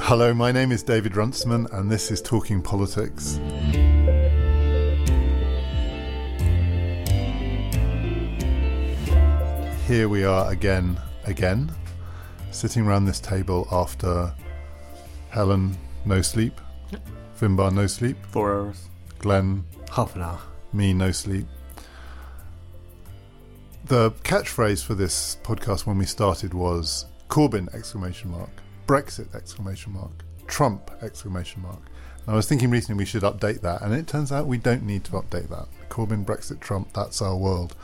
Hello, my name is David Runciman, and this is Talking Politics. Here we are again, again, sitting around this table after Helen, no sleep, Finbarr, no sleep, Four hours. Glenn, Half an hour. me, no sleep. The catchphrase for this podcast when we started was Corbyn exclamation mark, Brexit exclamation mark, Trump exclamation mark. And I was thinking recently we should update that, and it turns out we don't need to update that. Corbyn, Brexit, Trump, that's our world.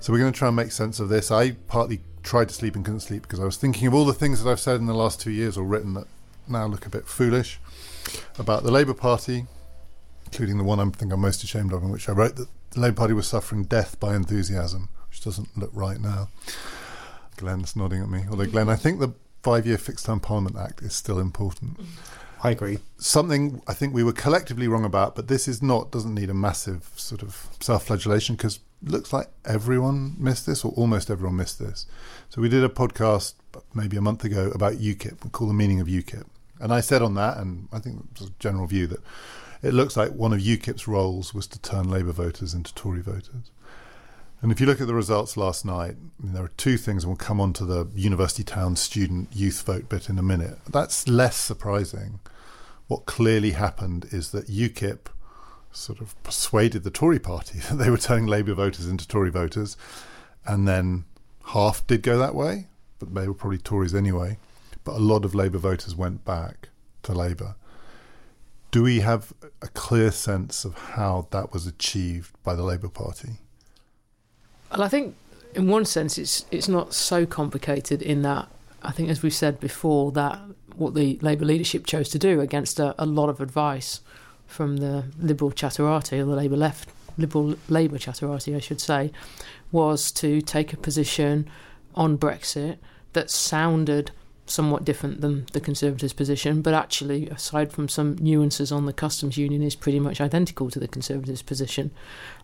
So we're going to try and make sense of this. I partly tried to sleep and couldn't sleep because I was thinking of all the things that I've said in the last two years or written that now look a bit foolish about the Labour Party, including the one I think I'm most ashamed of, in which I wrote that the Labour Party was suffering death by enthusiasm, which doesn't look right now. Glenn's nodding at me. Although, Glenn, I think the five year fixed term Parliament Act is still important. Mm. I agree. Something I think we were collectively wrong about, but this is not, doesn't need a massive sort of self flagellation because it looks like everyone missed this, or almost everyone missed this. So we did a podcast maybe a month ago about UKIP, we call the meaning of UKIP. And I said on that, and I think it was a general view, that it looks like one of UKIP's roles was to turn Labour voters into Tory voters. And if you look at the results last night, I mean, there are two things, and we'll come on to the university town student youth vote bit in a minute. That's less surprising. What clearly happened is that UKIP sort of persuaded the Tory party that they were turning Labour voters into Tory voters, and then half did go that way, but they were probably Tories anyway. But a lot of Labour voters went back to Labour. Do we have a clear sense of how that was achieved by the Labour Party? Well, I think in one sense it's it's not so complicated in that I think as we've said before that what the Labour leadership chose to do against a, a lot of advice from the Liberal Chatterati or the Labour left Liberal Labour Chatterati I should say was to take a position on Brexit that sounded somewhat different than the Conservatives' position, but actually, aside from some nuances on the customs union, is pretty much identical to the Conservatives' position,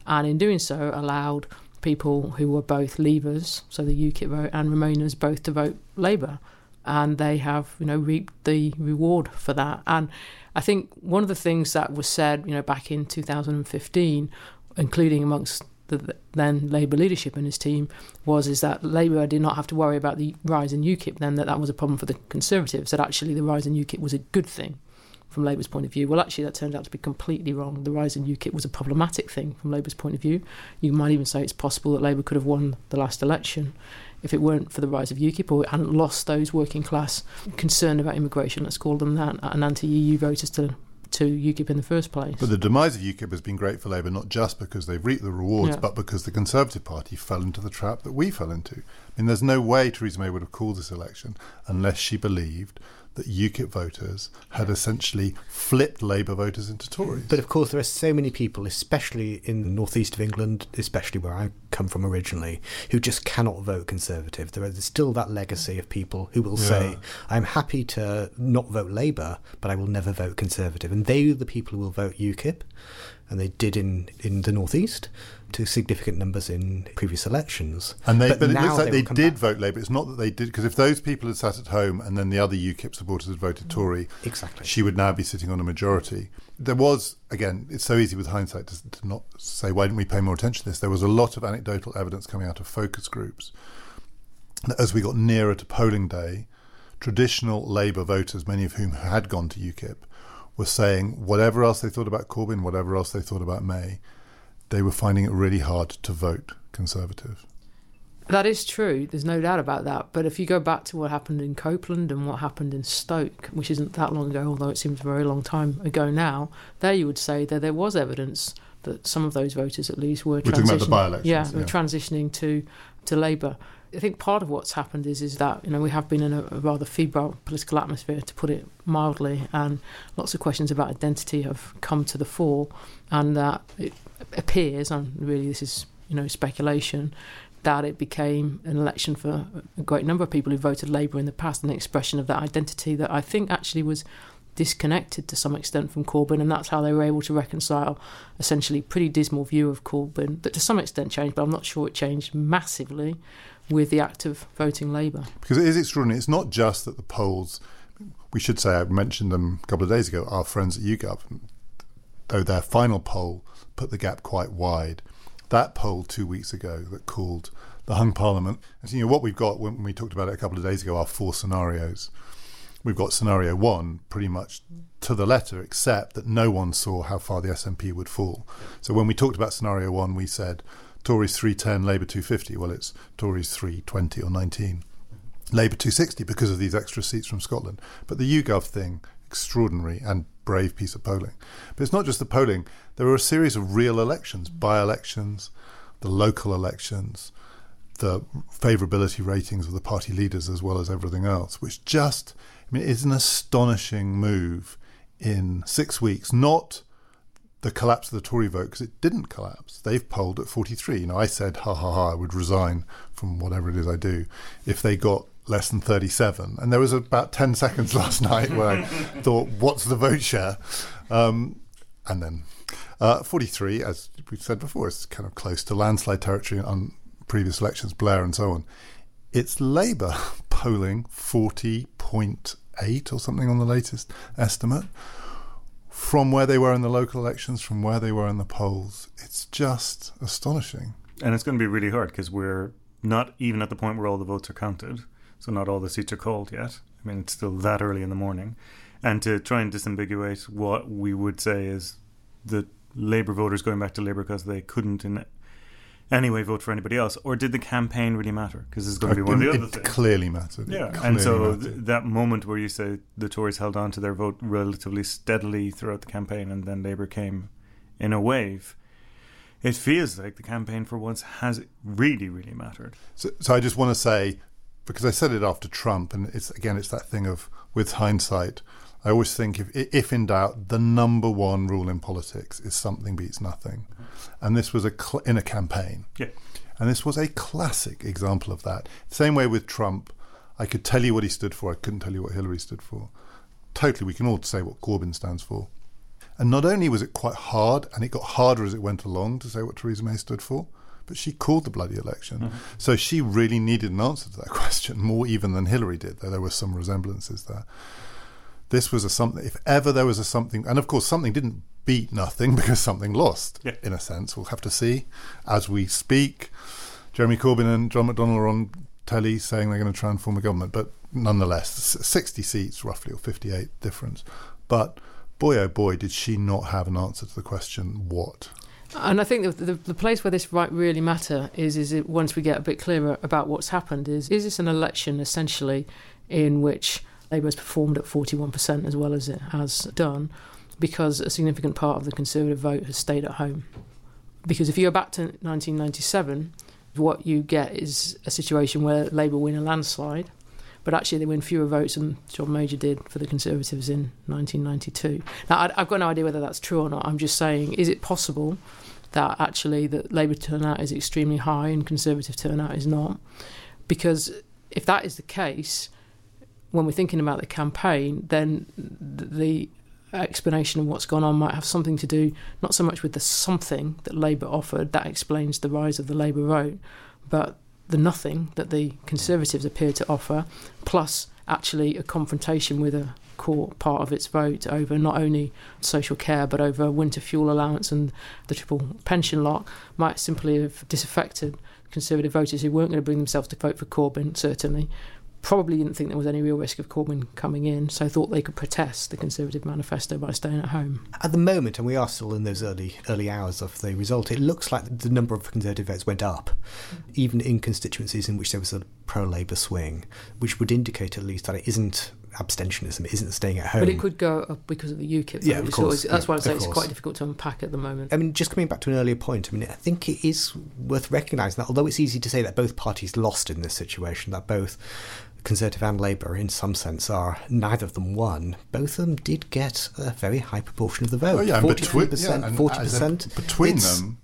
and in doing so, allowed people who were both Leavers, so the UKIP vote, and Remainers, both to vote Labour, and they have, you know, reaped the reward for that. And I think one of the things that was said, you know, back in 2015, including amongst the then Labour leadership and his team was is that Labour did not have to worry about the rise in UKIP. Then that that was a problem for the Conservatives. That actually the rise in UKIP was a good thing from Labour's point of view. Well, actually, that turned out to be completely wrong. The rise in UKIP was a problematic thing from Labour's point of view. You might even say it's possible that Labour could have won the last election if it weren't for the rise of UKIP or it hadn't lost those working class concerned about immigration, let's call them that, and anti EU voters to to UKIP in the first place. But the demise of UKIP has been great for Labour, not just because they've reaped the rewards, Yeah. but because the Conservative Party fell into the trap that we fell into. I mean, there's no way Theresa May would have called this election unless she believed that UKIP voters had essentially flipped Labour voters into Tories. But of course, there are so many people, especially in the northeast of England, especially where I come from originally, who just cannot vote Conservative. There is still that legacy of people who will Yeah. say, I'm happy to not vote Labour, but I will never vote Conservative. And they are the people who will vote UKIP, and they did in, in the northeast to significant numbers in previous elections. And they, but, it looks like they, come did back. vote Labour. It's not that they did, because if those people had sat at home and then the other UKIP supporters had voted Tory, Exactly. she would now be sitting on a majority. There was, again, it's so easy with hindsight to, to not say, why didn't we pay more attention to this? There was a lot of anecdotal evidence coming out of focus groups that as we got nearer to polling day, traditional Labour voters, many of whom had gone to UKIP, were saying whatever else they thought about Corbyn, whatever else they thought about May, they were finding it really hard to vote Conservative. That is true. There's no doubt about that. But if you go back to what happened in Copeland and what happened in Stoke, which isn't that long ago, although it seems a very long time ago now, there you would say that there was evidence that some of those voters, at least, were We're talking about the transitioning- Yeah, yeah. were transitioning to to Labour. I think part of what's happened is is that you know we have been in a, a rather febrile political atmosphere, to put it mildly, and lots of questions about identity have come to the fore, and that it appears, and really this is you know speculation, that it became an election for a great number of people who voted Labour in the past, an expression of that identity that I think actually was disconnected to some extent from Corbyn, and that's how they were able to reconcile essentially pretty dismal view of Corbyn that to some extent changed, but I'm not sure it changed massively with the act of voting Labour. Because it is extraordinary. It's not just that the polls we should say, I mentioned them a couple of days ago, our friends at YouGov, though their final poll put the gap quite wide. That poll two weeks ago that called the hung parliament, and so, you know what we've got when we talked about it a couple of days ago are four scenarios. We've got scenario one pretty much to the letter, except that no one saw how far the SNP would fall. So when we talked about scenario one, we said Tories 310, Labour 250. Well, it's Tories 320 or 19. Labour 260 because of these extra seats from Scotland. But the YouGov thing, extraordinary and brave piece of polling. But it's not just the polling, there are a series of real elections, by elections, the local elections, the favourability ratings of the party leaders, as well as everything else, which just, I mean, is an astonishing move in six weeks. Not the collapse of the Tory vote because it didn't collapse. They've polled at 43. You know, I said, ha ha ha, I would resign from whatever it is I do if they got less than 37. And there was about 10 seconds last night where I thought, what's the vote share? Um, and then uh, 43, as we've said before, is kind of close to landslide territory on previous elections, Blair and so on. It's Labour polling 40.8 or something on the latest estimate from where they were in the local elections, from where they were in the polls. It's just astonishing. And it's going to be really hard because we're not even at the point where all the votes are counted. So not all the seats are called yet. I mean, it's still that early in the morning. And to try and disambiguate what we would say is the Labour voters going back to Labour because they couldn't in anyway vote for anybody else, or did the campaign really matter? Because it's going to be one of the other it things. clearly mattered. Yeah, It and so mattered. that moment where you say the Tories held on to their vote relatively steadily throughout the campaign, and then Labour came in a wave, it feels like the campaign for once has really, really mattered. So, so I just want to say, because I said it after Trump, and it's again, it's that thing of with hindsight. I always think if, if in doubt, the number one rule in politics is something beats nothing, and this was a cl- in a campaign, Yeah. and this was a classic example of that. Same way with Trump, I could tell you what he stood for, I couldn't tell you what Hillary stood for. Totally, we can all say what Corbyn stands for. And not only was it quite hard, and it got harder as it went along to say what Theresa May stood for, but she called the bloody election. Mm-hmm. So she really needed an answer to that question, more even than Hillary did, though there were some resemblances there. This was a something, if ever there was a something, and of course, something didn't beat nothing because something lost, Yeah. in a sense. We'll have to see as we speak. Jeremy Corbyn and John McDonnell are on telly saying they're going to try and form a government, but nonetheless, 60 seats roughly, or 58 difference. But boy, oh boy, did she not have an answer to the question, what? And I think the, the, the place where this might really matter is is it once we get a bit clearer about what's happened is is this an election essentially in which Labour has performed at 41% as well as it has done because a significant part of the Conservative vote has stayed at home. Because if you go back to 1997, what you get is a situation where Labour win a landslide, but actually they win fewer votes than John Major did for the Conservatives in 1992. Now, I've got no idea whether that's true or not. I'm just saying, is it possible that actually that Labour turnout is extremely high and Conservative turnout is not? Because if that is the case, when we're thinking about the campaign, then the explanation of what's gone on might have something to do not so much with the something that Labour offered that explains the rise of the Labour vote, but the nothing that the Conservatives appear to offer, plus actually a confrontation with a core part of its vote over not only social care but over winter fuel allowance and the triple pension lock, might simply have disaffected Conservative voters who weren't going to bring themselves to vote for Corbyn, certainly. Probably didn't think there was any real risk of Corbyn coming in, so thought they could protest the Conservative manifesto by staying at home. At the moment, and we are still in those early early hours of the result, it looks like the number of Conservative votes went up, even in constituencies in which there was a pro Labour swing, which would indicate at least that it isn't abstentionism, it isn't staying at home. But it could go up because of the UKIP. Yeah, of course. always- that's Yeah, why I of say it's quite difficult to unpack at the moment. I mean, just coming back to an earlier point, I mean, I think it is worth recognising that although it's easy to say that both parties lost in this situation, that both Conservative and Labour, in some sense, are neither of them won. Both of them did get a very high proportion of the vote. Oh, yeah, and between, 43%, yeah, and as a- 40%. between them,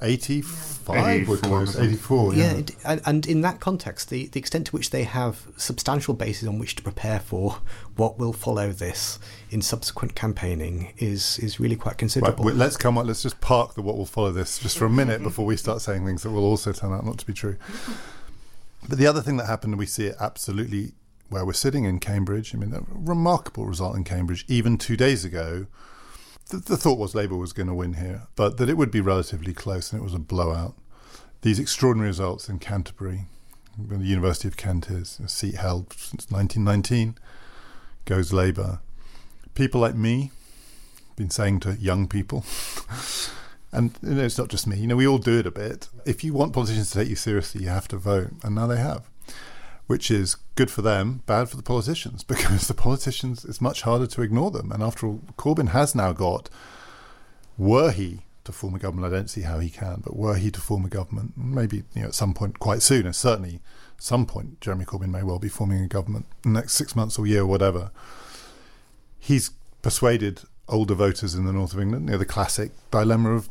85 were 84. close, 84. Yeah, Yeah, it- and, and in that context, the, the extent to which they have substantial bases on which to prepare for what will follow this in subsequent campaigning is is really quite considerable. wait, let's come on. Let's just park the what will follow this just for a minute before we start saying things that will also turn out not to be true. But the other thing that happened, we see it absolutely where we're sitting in Cambridge. I mean, a remarkable result in Cambridge. Even two days ago, the, the thought was Labour was going to win here, but that it would be relatively close, and it was a blowout. These extraordinary results in Canterbury, the University of Kent is, a seat held since 1919, goes Labour. People like me, been saying to young people, and you know, it's not just me. You know, we all do it a bit. If you want politicians to take you seriously, you have to vote, and now they have, which is good for them, bad for the politicians because the politicians it's much harder to ignore them. And after all, Corbyn has now got, were he to form a government, I don't see how he can, but were he to form a government, maybe you know at some point quite soon, and certainly some point, Jeremy Corbyn may well be forming a government next six months or year, or whatever. He's persuaded older voters in the north of England, you know, the classic dilemma of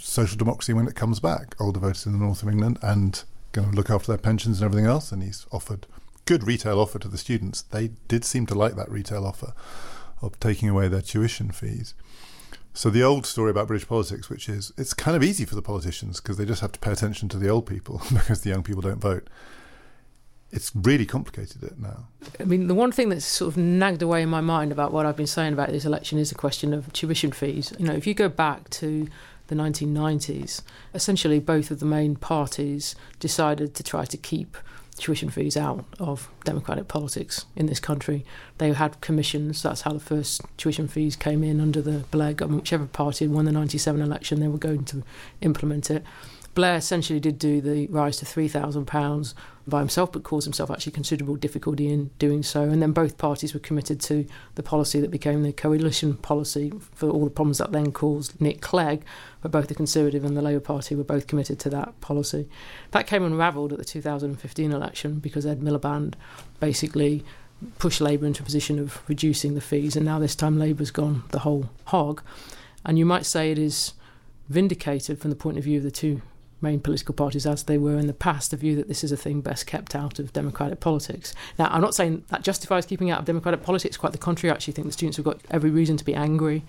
social democracy when it comes back. Older voters in the north of England and going to look after their pensions and everything else. And he's offered good retail offer to the students. They did seem to like that retail offer of taking away their tuition fees. So the old story about British politics, which is it's kind of easy for the politicians because they just have to pay attention to the old people because the young people don't vote. It's really complicated it now. I mean, the one thing that's sort of nagged away in my mind about what I've been saying about this election is the question of tuition fees. You know, if you go back to the 1990s, essentially both of the main parties decided to try to keep tuition fees out of democratic politics in this country. They had commissions, that's how the first tuition fees came in under the Blair government. Whichever party won the 97 election, they were going to implement it. Blair essentially did do the rise to £3,000 by himself, but caused himself actually considerable difficulty in doing so. And then both parties were committed to the policy that became the coalition policy for all the problems that then caused Nick Clegg. But both the Conservative and the Labour Party were both committed to that policy. That came unravelled at the 2015 election because Ed Miliband basically pushed Labour into a position of reducing the fees, and now this time Labour's gone the whole hog. And you might say it is vindicated from the point of view of the two main political parties as they were in the past, the view that this is a thing best kept out of democratic politics. Now, I'm not saying that justifies keeping out of democratic politics, quite the contrary. I actually think the students have got every reason to be angry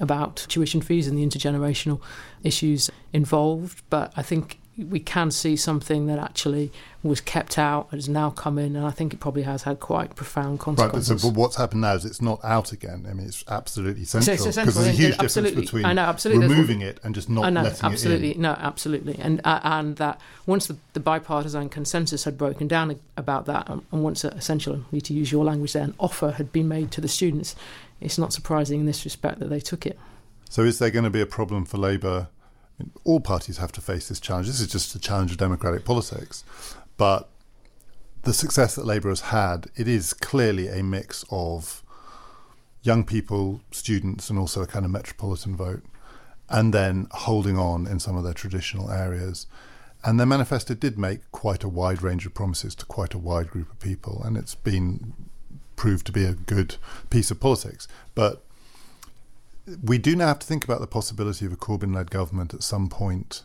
about tuition fees and the intergenerational issues involved, but I think we can see something that actually was kept out and has now come in, and I think it probably has had quite profound consequences. Right, so but what's happened now is it's not out again. I mean, it's absolutely central because there's a huge difference between I know, absolutely. removing it and just not I know, letting absolutely. it in. No, absolutely, and uh, and that once the, the bipartisan consensus had broken down about that, and, and once essentially, to use your language, there, an offer had been made to the students, it's not surprising in this respect that they took it. So, is there going to be a problem for Labour? All parties have to face this challenge. This is just a challenge of democratic politics. But the success that Labour has had, it is clearly a mix of young people, students, and also a kind of metropolitan vote, and then holding on in some of their traditional areas. And their manifesto did make quite a wide range of promises to quite a wide group of people, and it's been proved to be a good piece of politics. But we do now have to think about the possibility of a Corbyn led government at some point.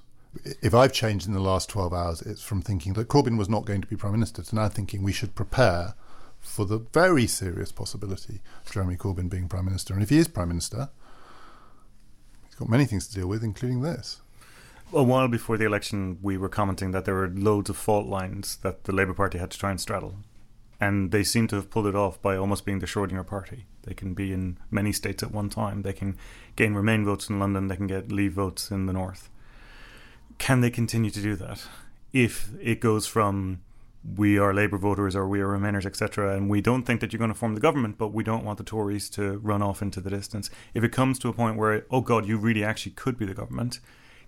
If I've changed in the last 12 hours, it's from thinking that Corbyn was not going to be Prime Minister to now thinking we should prepare for the very serious possibility of Jeremy Corbyn being Prime Minister. And if he is Prime Minister, he's got many things to deal with, including this. A while before the election, we were commenting that there were loads of fault lines that the Labour Party had to try and straddle. And they seem to have pulled it off by almost being the Schrodinger party. They can be in many states at one time. They can gain Remain votes in London. They can get Leave votes in the North. Can they continue to do that? If it goes from we are Labour voters or we are Remainers, etc., and we don't think that you're going to form the government, but we don't want the Tories to run off into the distance. If it comes to a point where, oh God, you really actually could be the government,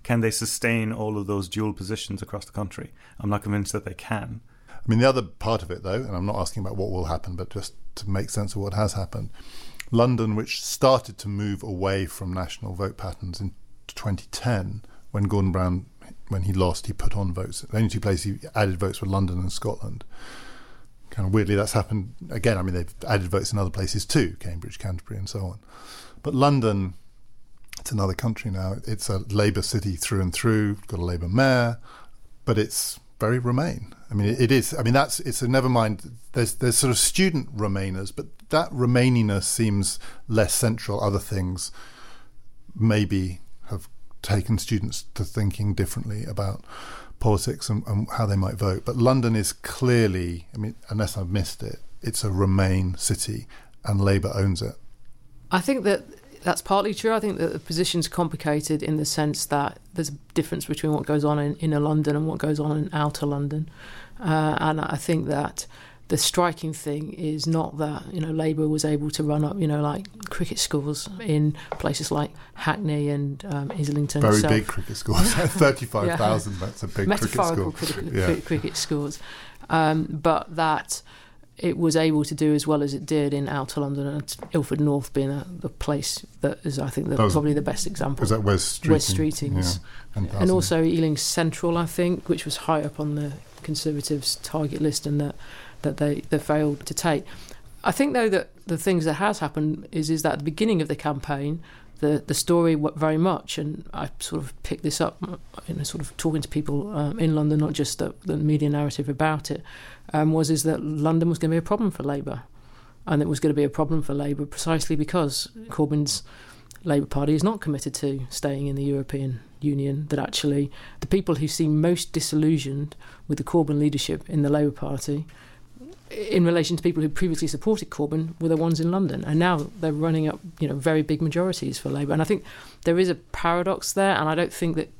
can they sustain all of those dual positions across the country? I'm not convinced that they can. I mean, the other part of it, though, and I'm not asking about what will happen, but just to make sense of what has happened, London, which started to move away from national vote patterns in 2010, when Gordon Brown, when he lost, he put on votes. The only two places he added votes were London and Scotland. Kind of weirdly, that's happened again. I mean, they've added votes in other places too, Cambridge, Canterbury, and so on. But London, it's another country now. It's a Labour city through and through. Got a Labour mayor, but it's very Remain. I mean, it is. I mean, that's it's a never mind. There's there's sort of student Remainers, but that Remaininess seems less central. Other things maybe have taken students to thinking differently about politics and, and how they might vote. But London is clearly, I mean, unless I've missed it, it's a Remain city and Labour owns it. I think that that's partly true. I think that the position's complicated in the sense that there's a difference between what goes on in inner London and what goes on in outer London. Uh, and I think that the striking thing is not that you know Labour was able to run up you know like cricket schools in places like Hackney and um, Islington. Very itself. big cricket schools, thirty-five thousand. Yeah. That's a big metaphorical cricket school. Cricket, yeah. cricket schools, um, but that it was able to do as well as it did in outer London and Ilford North being a, the place that is, I think, the, was, probably the best example. Was that Wes Streeting? Wes Streetings. Yeah, and also Ealing Central, I think, which was high up on the Conservatives' target list and that that they, they failed to take. I think, though, that the things that has happened is is that at the beginning of the campaign, the the story very much, and I sort of picked this up, you know, sort of talking to people um, in London, not just the, the media narrative about it, um, was is that London was going to be a problem for Labour, and it was going to be a problem for Labour precisely because Corbyn's Labour Party is not committed to staying in the European Union. That actually, the people who seem most disillusioned with the Corbyn leadership in the Labour Party in relation to people who previously supported Corbyn were the ones in London, and now they're running up, you know, very big majorities for Labour. And I think there is a paradox there, and I don't think that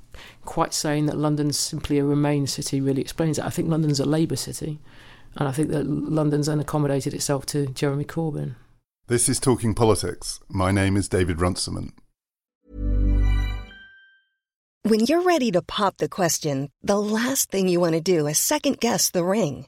quite saying that London's simply a Remain city really explains it. I think London's a Labour city, and I think that London's unaccommodated itself to Jeremy Corbyn. This is Talking Politics. My name is David Runciman. When you're ready to pop the question, the last thing you want to do is second guess the ring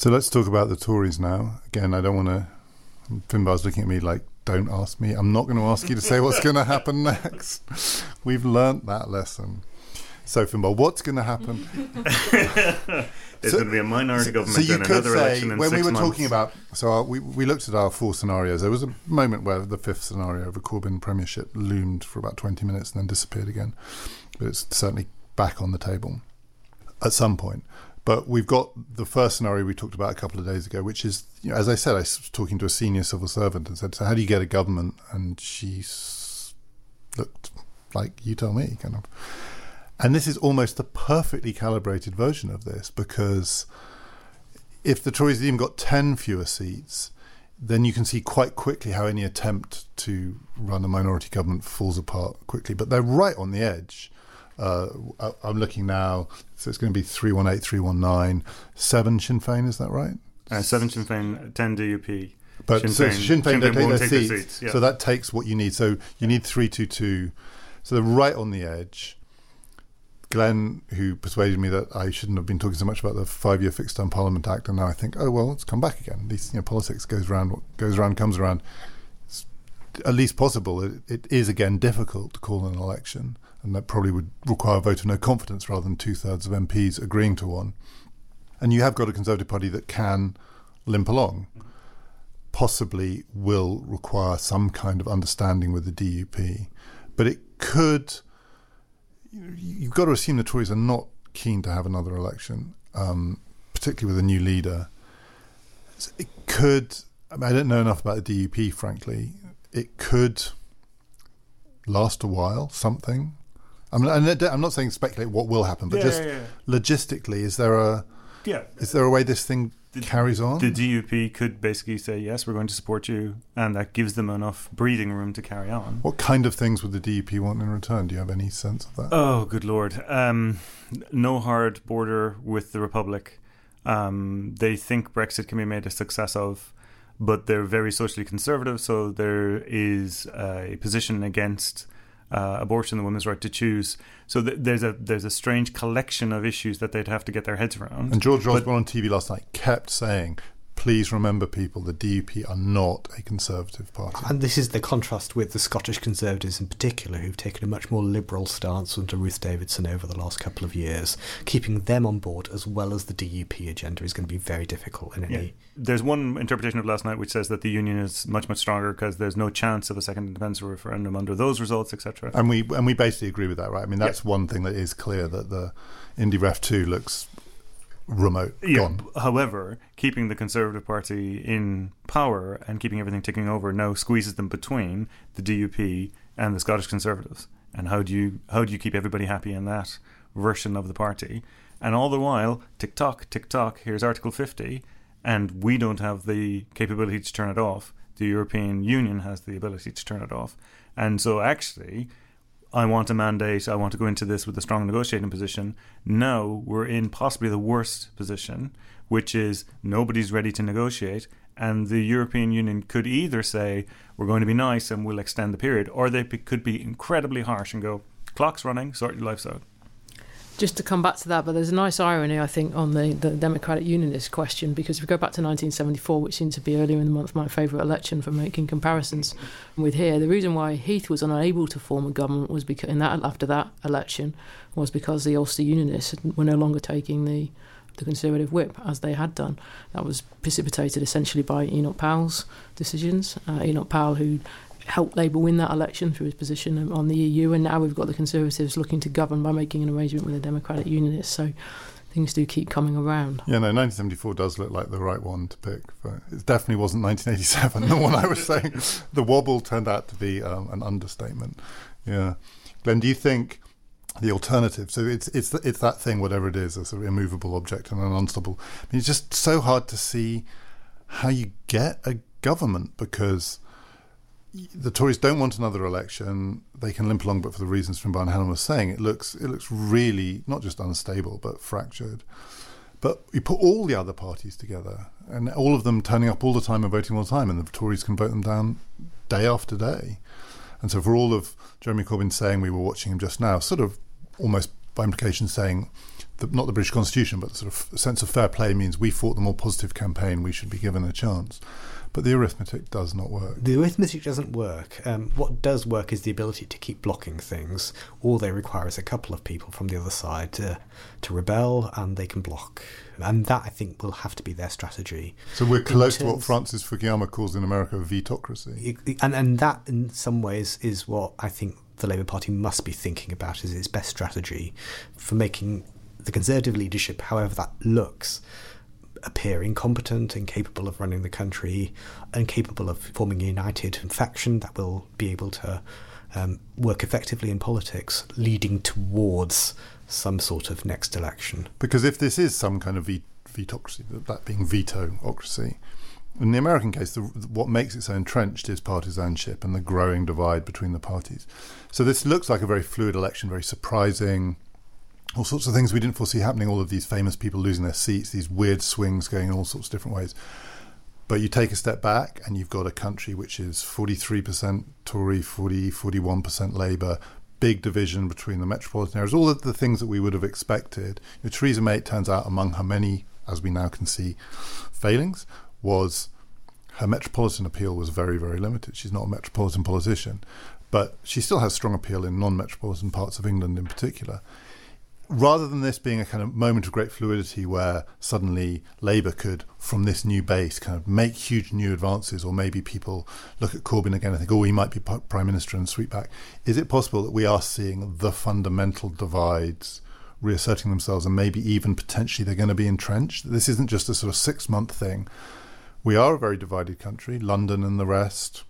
So let's talk about the Tories now. Again, I don't want to. Finbarr's looking at me like, don't ask me. I'm not going to ask you to say what's going to happen next. We've learnt that lesson. So, Finbarr, what's going to happen? There's so, going to be a minority government so you and could another say, election in when we were months. talking about, so our, we we looked at our four scenarios. There was a moment where the fifth scenario of a Corbyn premiership loomed for about 20 minutes and then disappeared again, but it's certainly back on the table at some point. But we've got the first scenario we talked about a couple of days ago, which is, you know, as I said, I was talking to a senior civil servant and said, "So how do you get a government?" And she looked like you tell me, kind of. And this is almost a perfectly calibrated version of this because if the Tories even got ten fewer seats, then you can see quite quickly how any attempt to run a minority government falls apart quickly. But they're right on the edge. Uh, I'm looking now, so it's going to be 318, 319, 7 Sinn Féin, is that right? Uh, 7 Sinn Féin, 10 DUP. But Sinn so Féin, Sinn Féin don't take their take seats, seats yeah. so that takes what you need. So you need 322. So they're right on the edge. Glenn, who persuaded me that I shouldn't have been talking so much about the five-year fixed term Parliament Act, and now I think, oh well, it's come back again. These you know, politics goes around, what goes around comes around. It's at least possible. It, it is again difficult to call an election and that probably would require a vote of no confidence rather than two thirds of MPs agreeing to one. And you have got a Conservative Party that can limp along, possibly will require some kind of understanding with the DUP, but it could. You've got to assume the Tories are not keen to have another election, um, particularly with a new leader. It could. I, mean, I don't know enough about the DUP, frankly. It could last a while, something. I'm not, I'm not saying speculate what will happen, but Yeah, just yeah, yeah. logistically, is there a Yeah. is there a way this thing The- carries on? The DUP could basically say, yes, we're going to support you, and that gives them enough breathing room to carry on. what kind of things would the DUP want in return? Do you have any sense of that? Oh, good lord. Um, no hard border with the Republic. Um, they think Brexit can be made a success of, but they're very socially conservative, so there is a position against uh, abortion, the women's right to choose. So th- there's a there's a strange collection of issues that they'd have to get their heads around. and George But- Osborne on TV last night kept saying, please remember, people, the DUP are not a Conservative party. And this is the contrast with the Scottish Conservatives in particular, who've taken a much more liberal stance under Ruth Davidson over the last couple of years. Keeping them on board as well as the DUP agenda is going to be very difficult in any. Yeah. There's one interpretation of last night which says that the union is much much stronger because there's no chance of a second independence referendum under those results, etc. And we and we basically agree with that, right? I mean, that's Yeah. one thing that is clear that the Indie Ref two looks remote, Yeah. gone. However, keeping the Conservative Party in power and keeping everything ticking over now squeezes them between the DUP and the Scottish Conservatives. And how do you how do you keep everybody happy in that version of the party? And all the while, tick tock, tick tock. Here's Article 50, and we don't have the capability to turn it off. The European Union has the ability to turn it off. And so, actually, I want a mandate. I want to go into this with a strong negotiating position. Now we're in possibly the worst position, which is nobody's ready to negotiate. And the European Union could either say, we're going to be nice and we'll extend the period, or they could be incredibly harsh and go, clock's running, sort your lives out. Just to come back to that, but there's a nice irony, I think, on the, the Democratic Unionist question, because if we go back to 1974, which seemed to be earlier in the month my favourite election for making comparisons with here, the reason why Heath was unable to form a government was because in that after that election was because the Ulster Unionists were no longer taking the the Conservative whip as they had done. That was precipitated essentially by Enoch Powell's decisions. Uh, Enoch Powell, who helped Labour win that election through his position on the EU, and now we've got the Conservatives looking to govern by making an arrangement with the Democratic Unionists. So things do keep coming around. Yeah, no, 1974 does look like the right one to pick. But it definitely wasn't 1987, the one I was saying. The wobble turned out to be um, an understatement. Yeah. Glenn, do you think the alternative, so it's it's it's that thing, whatever it is, a sort of immovable object and an unstoppable. I mean, it's just so hard to see how you get a government because the Tories don't want another election. They can limp along, but for the reasons from Brian Helen was saying, it looks it looks really not just unstable but fractured. But you put all the other parties together, and all of them turning up all the time and voting all the time, and the Tories can vote them down day after day. And so, for all of Jeremy Corbyn saying we were watching him just now, sort of almost by implication saying that not the British Constitution, but the sort of sense of fair play means we fought the more positive campaign, we should be given a chance. But the arithmetic does not work. The arithmetic doesn't work. Um, what does work is the ability to keep blocking things. All they require is a couple of people from the other side to, to rebel, and they can block. And that, I think, will have to be their strategy. So we're close to what Francis Fukuyama calls in America a vetocracy. And, and that, in some ways, is what I think the Labour Party must be thinking about as its best strategy for making the Conservative leadership, however that looks, appear incompetent, incapable of running the country, incapable of forming a united faction that will be able to um, work effectively in politics, leading towards some sort of next election. Because if this is some kind of ve- vetocracy, that being veto-ocracy, in the American case, the, what makes it so entrenched is partisanship and the growing divide between the parties. So this looks like a very fluid election, very surprising, all sorts of things we didn't foresee happening, all of these famous people losing their seats, these weird swings going in all sorts of different ways. But you take a step back and you've got a country which is 43% Tory, 40, 41% Labour, big division between the metropolitan areas, all of the things that we would have expected. You know, Theresa May, turns out, among her many, as we now can see, failings, was her metropolitan appeal was very, very limited. She's not a metropolitan politician, but she still has strong appeal in non metropolitan parts of England in particular rather than this being a kind of moment of great fluidity where suddenly Labour could, from this new base, kind of make huge new advances, or maybe people look at Corbyn again and think, oh, he might be Prime Minister and sweep back. Is it possible that we are seeing the fundamental divides reasserting themselves and maybe even potentially they're going to be entrenched? This isn't just a sort of six month thing. We are a very divided country, London and the rest,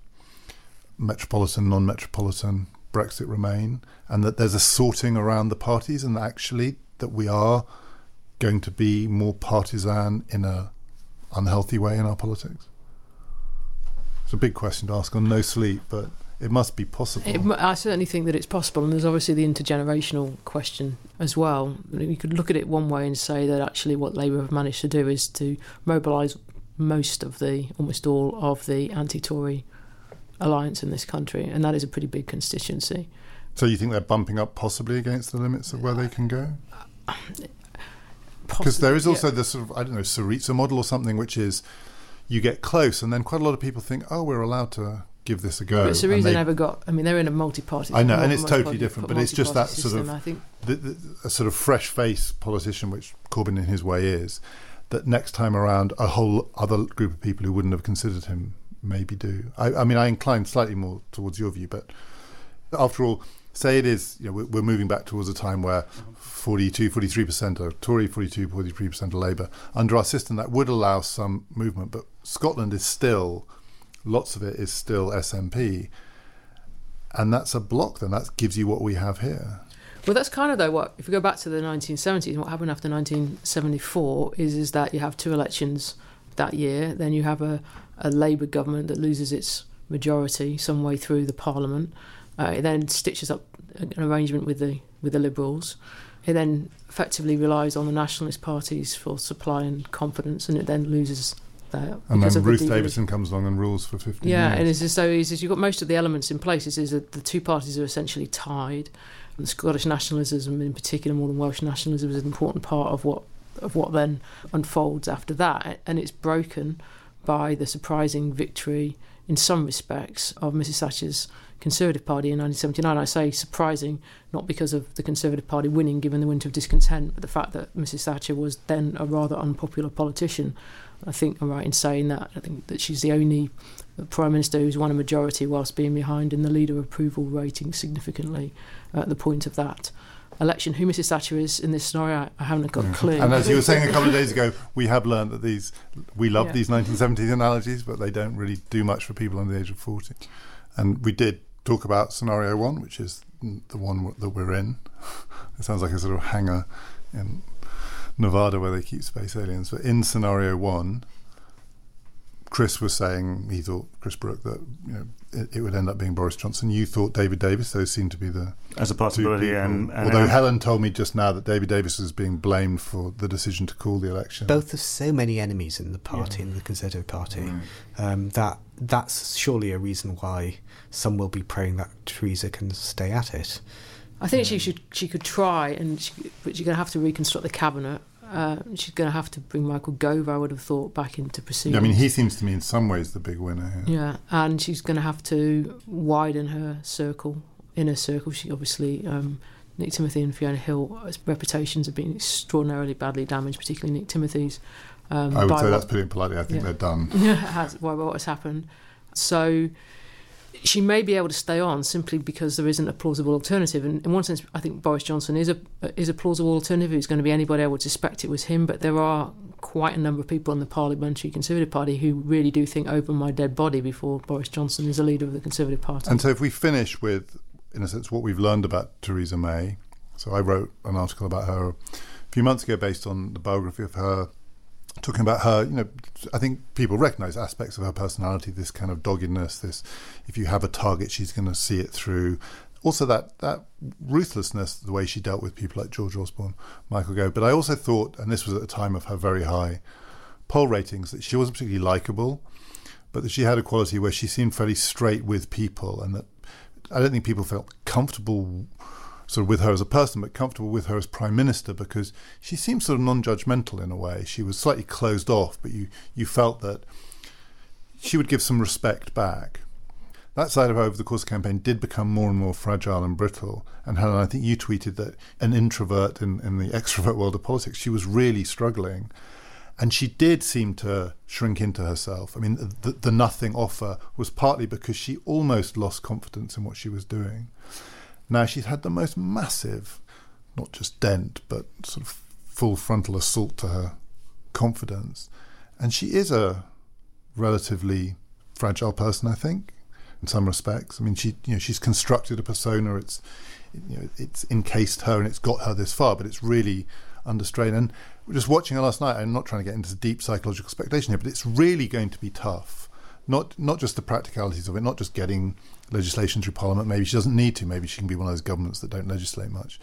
metropolitan, non metropolitan, Brexit remain, and that there's a sorting around the parties, and actually that we are going to be more partisan in a unhealthy way in our politics. It's a big question to ask on no sleep, but it must be possible. It, I certainly think that it's possible, and there's obviously the intergenerational question as well. You could look at it one way and say that actually what Labour have managed to do is to mobilise most of the, almost all of the anti-Tory alliance in this country, and that is a pretty big constituency. so you think they're bumping up possibly against the limits of where they can go? Because there is yeah. also the sort of I don't know Syriza model or something, which is you get close, and then quite a lot of people think, oh, we're allowed to give this a go. But Syriza they- never got. I mean, they're in a multi-party. I know, and it's totally different, but it's just that sort of- I think the, the, a sort of fresh face politician, which Corbyn in his way is, that next time around a whole other group of people who wouldn't have considered him maybe do. I, I mean, I incline slightly more towards your view, but after all, say it is, you know, we're, moving back towards a time where 42, 43% are Tory, 42, 43% are Labour. Under our system, that would allow some movement, but Scotland is still, lots of it is still SNP. And that's a block, then that gives you what we have here. Well, that's kind of though what if we go back to the 1970s, what happened after 1974 is is that you have two elections that year, then you have a, a Labour government that loses its majority some way through the Parliament. Uh, it then stitches up an arrangement with the with the Liberals. It then effectively relies on the nationalist parties for supply and confidence, and it then loses that. And then of the Ruth devolution. Davidson comes along and rules for 15 Yeah, years. and it's as though you've got most of the elements in place. Is that the two parties are essentially tied. Scottish nationalism, in particular, more than Welsh nationalism, is an important part of what of what then unfolds after that. And it's broken by the surprising victory, in some respects, of Mrs Thatcher's Conservative Party in 1979. I say surprising, not because of the Conservative Party winning, given the winter of discontent, but the fact that Mrs Thatcher was then a rather unpopular politician. I think I'm right in saying that. I think that she's the only Prime Minister who's won a majority whilst being behind in the leader approval rating significantly at the point of that election. Who Mrs Thatcher is in this scenario, I, I haven't got a clue. And as you were saying a couple of days ago, we have learned that these we love Yeah. these 1970s analogies, but they don't really do much for people under the age of 40. And we did talk about scenario one, which is the one that we're in. It sounds like a sort of hangar in Nevada where they keep space aliens. But in scenario one, Chris was saying he thought Chris Brooke that you know it, it would end up being Boris Johnson. You thought David Davis. Those seem to be the as a possibility. people. And, and Although um, Helen told me just now that David Davis was being blamed for the decision to call the election. Both have so many enemies in the party, in the Conservative Party, um, that that's surely a reason why some will be praying that Theresa can stay at it. I think she should. She could try, and she, but she's going to have to reconstruct the cabinet. Uh, she's going to have to bring Michael Gove. I would have thought back into proceedings. I mean, he seems to me in some ways the big winner here. Yeah, and she's going to have to widen her circle, inner circle. She obviously, um, Nick Timothy and Fiona Hill, uh, reputations have been extraordinarily badly damaged, particularly Nick Timothy's. Um, I would say what- that's putting it politely. I think Yeah. they're done. has, by what has happened. So she may be able to stay on simply because there isn't a plausible alternative. And in one sense, I think Boris Johnson is a is a plausible alternative. It's going to be anybody I would suspect it was him. But there are quite a number of people in the Parliamentary Conservative Party who really do think over my dead body before Boris Johnson is a leader of the Conservative Party. And so, if we finish with, in a sense, what we've learned about Theresa May. So, I wrote an article about her a few months ago based on the biography of her, talking about her. You know, I think people recognise aspects of her personality, this kind of doggedness, this if you have a target, she's going to see it through. Also, that that ruthlessness, the way she dealt with people like George Osborne, Michael Gove. But I also thought, and this was at the time of her very high poll ratings, that she wasn't particularly likable, but that she had a quality where she seemed fairly straight with people, and that I don't think people felt comfortable sort of with her as a person, but comfortable with her as prime minister because she seemed sort of non-judgmental in a way. She was slightly closed off, but you you felt that she would give some respect back. That side of her over the course of the campaign did become more and more fragile and brittle. And Helen, I think you tweeted that an introvert in, in the extrovert world of politics, she was really struggling. And she did seem to shrink into herself. I mean, the, the nothing offer was partly because she almost lost confidence in what she was doing. Now she's had the most massive, not just dent, but sort of full frontal assault to her confidence. And she is a relatively fragile person, I think, in some respects. I mean, she you know she's constructed a persona. It's you know it's encased her and it's got her this far, but it's really under strain. And just watching her last night, I'm not trying to get into deep psychological speculation here, but it's really going to be tough. Not not just the practicalities of it, not just getting legislation through Parliament. Maybe she doesn't need to. Maybe she can be one of those governments that don't legislate much.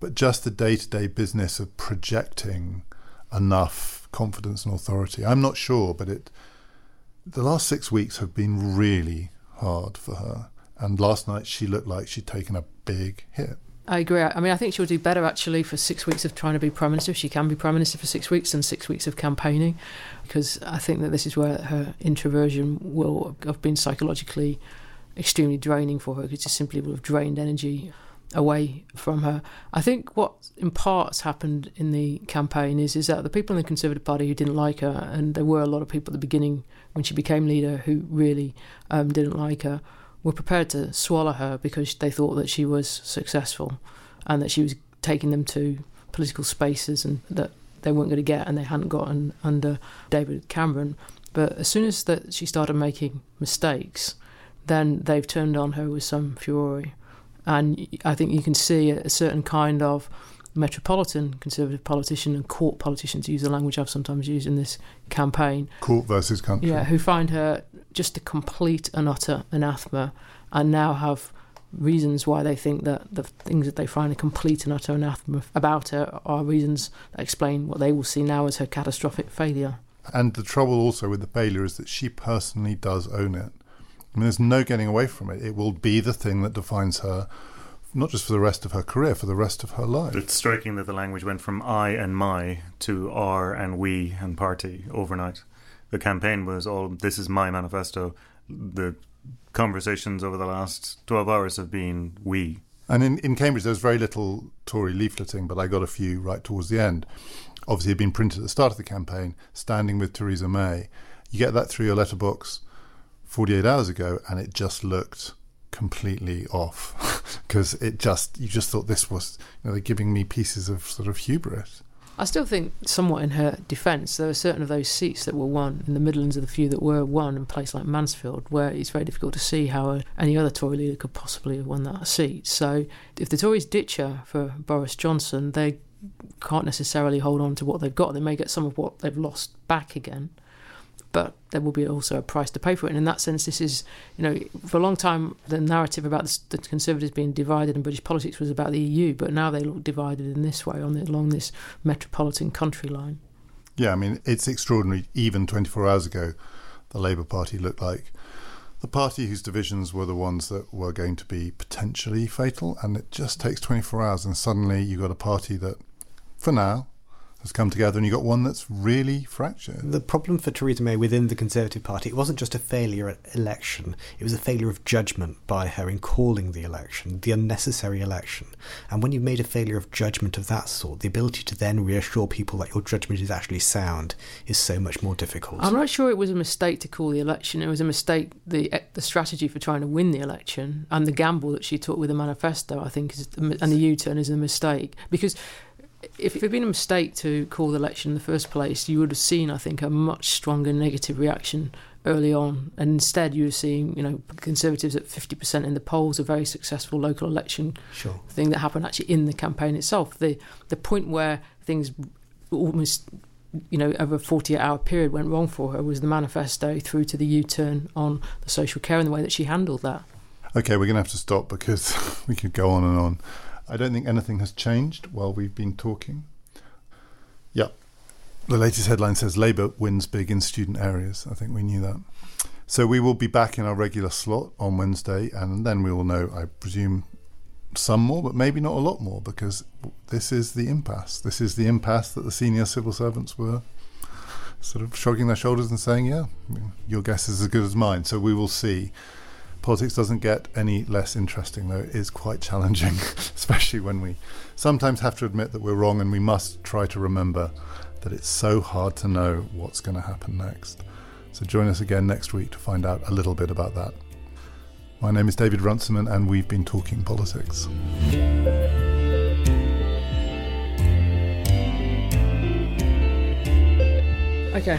But just the day-to-day business of projecting enough confidence and authority. I'm not sure, but it the last six weeks have been really hard for her. And last night she looked like she'd taken a big hit. I agree. I mean, I think she'll do better actually for six weeks of trying to be prime minister. She can be prime minister for six weeks, than six weeks of campaigning, because I think that this is where her introversion will have been psychologically extremely draining for her, because it simply will have drained energy away from her. I think what in parts happened in the campaign is is that the people in the Conservative Party who didn't like her, and there were a lot of people at the beginning when she became leader who really um, didn't like her, were prepared to swallow her because they thought that she was successful and that she was taking them to political spaces and that they weren't going to get and they hadn't gotten under David Cameron. But as soon as that she started making mistakes, then they've turned on her with some fury and I think you can see a, certain kind of metropolitan conservative politician and court politician, to use the language I've sometimes used in this campaign. Court versus country. Yeah, who find her just a complete and utter anathema and now have reasons why they think that the things that they find a complete and utter anathema about her are reasons that explain what they will see now as her catastrophic failure. And the trouble also with the failure is that she personally does own it. I mean, there's no getting away from it. It will be the thing that defines her, not just for the rest of her career, for the rest of her life. It's striking that the language went from I and my to our and we and party overnight. The campaign was all this is my manifesto. The conversations over the last 12 hours have been we. And in, in Cambridge, there was very little Tory leafleting, but I got a few right towards the end. Obviously, it had been printed at the start of the campaign, standing with Theresa May. You get that through your letterbox 48 hours ago and it just looked completely off because it just you just thought this was you know they're giving me pieces of sort of hubris I still think, somewhat in her defence, there are certain of those seats that were won in the Midlands of the few that were won in a place like Mansfield, where it's very difficult to see how uh, any other Tory leader could possibly have won that seat. So, if the Tories ditch her for Boris Johnson, they can't necessarily hold on to what they've got. They may get some of what they've lost back again but there will be also a price to pay for it. And in that sense, this is, you know, for a long time, the narrative about the, Conservatives being divided in British politics was about the EU, but now they look divided in this way on the, along this metropolitan country line. Yeah, I mean, it's extraordinary. Even 24 hours ago, the Labour Party looked like the party whose divisions were the ones that were going to be potentially fatal. And it just takes 24 hours, and suddenly you've got a party that, for now, has come together and you've got one that's really fractured. The problem for Theresa May within the Conservative Party, it wasn't just a failure at election, it was a failure of judgment by her in calling the election, the unnecessary election. And when you've made a failure of judgment of that sort, the ability to then reassure people that your judgment is actually sound is so much more difficult. I'm not sure it was a mistake to call the election. It was a mistake, the eh, the strategy for trying to win the election and the gamble that she took with the manifesto, I think, is, and the U turn is a mistake. Because if it had been a mistake to call the election in the first place, you would have seen, I think, a much stronger negative reaction early on. And instead, you were seeing, you know, Conservatives at 50% in the polls, a very successful local election sure. thing that happened actually in the campaign itself. The, the point where things almost, you know, over a 48 hour period went wrong for her was the manifesto through to the U turn on the social care and the way that she handled that. Okay, we're going to have to stop because we could go on and on. I don't think anything has changed while we've been talking. Yeah. The latest headline says Labour wins big in student areas. I think we knew that. So we will be back in our regular slot on Wednesday, and then we will know, I presume, some more, but maybe not a lot more, because this is the impasse. This is the impasse that the senior civil servants were sort of shrugging their shoulders and saying, yeah, your guess is as good as mine. So we will see politics doesn't get any less interesting, though it is quite challenging, especially when we sometimes have to admit that we're wrong and we must try to remember that it's so hard to know what's going to happen next. So join us again next week to find out a little bit about that. My name is David Runciman, and we've been talking politics. Okay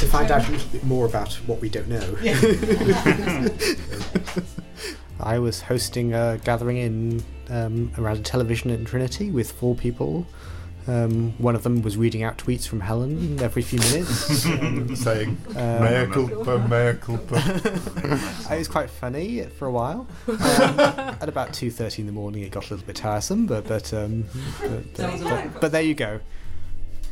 to find out a little bit more about what we don't know. I was hosting a gathering in um, around a television in Trinity with four people. Um, one of them was reading out tweets from Helen every few minutes, um, saying um, "mea culpa, mea culpa." it was quite funny for a while. Um, at about two thirty in the morning, it got a little bit tiresome, but but, um, but, but, but there you go.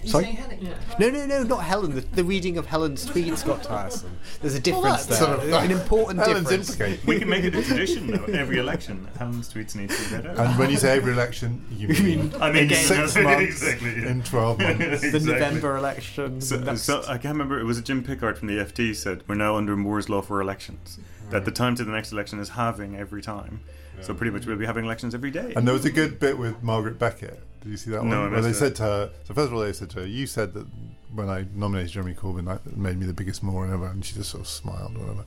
Sorry? helen. No, no, no, not Helen. The, the reading of Helen's tweets got tiresome. There's a difference that's there. sort of- An important Helen's difference. implicated. We can make it a tradition though. Every election, Helen's tweets need to be read out. And when you say every election, you mean I mean, in six yeah, months, exactly, yeah. in 12 months. The November election. So, so I can't remember. It was a Jim Pickard from the FT said we're now under Moore's law for elections. That the time to the next election is halving every time. So pretty much we'll be having elections every day. And there was a good bit with Margaret Beckett. Did you see that No, I one? Where they missed said to her, so first of all, they said to her, You said that when I nominated Jeremy Corbyn, that made me the biggest moron ever. And she just sort of smiled or whatever.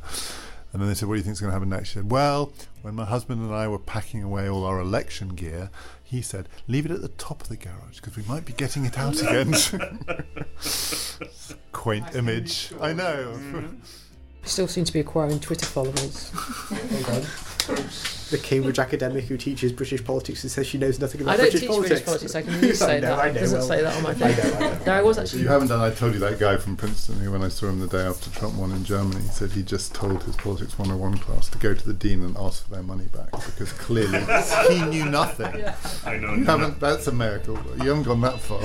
And then they said, What do you think is going to happen next? She said, Well, when my husband and I were packing away all our election gear, he said, Leave it at the top of the garage because we might be getting it out again. Quaint image. I know. Mm-hmm. Still seem to be acquiring Twitter followers. the Cambridge academic who teaches British politics and says she knows nothing about I don't British teach politics. British politics. I can use I say know, that. I It know, doesn't well, say that on my I know, I know. No, I was actually. you haven't done. I told you that guy from Princeton who, when I saw him the day after Trump won in Germany, said he just told his politics 101 class to go to the dean and ask for their money back because clearly he knew nothing. I know. You haven't. That's a miracle. You haven't gone that far.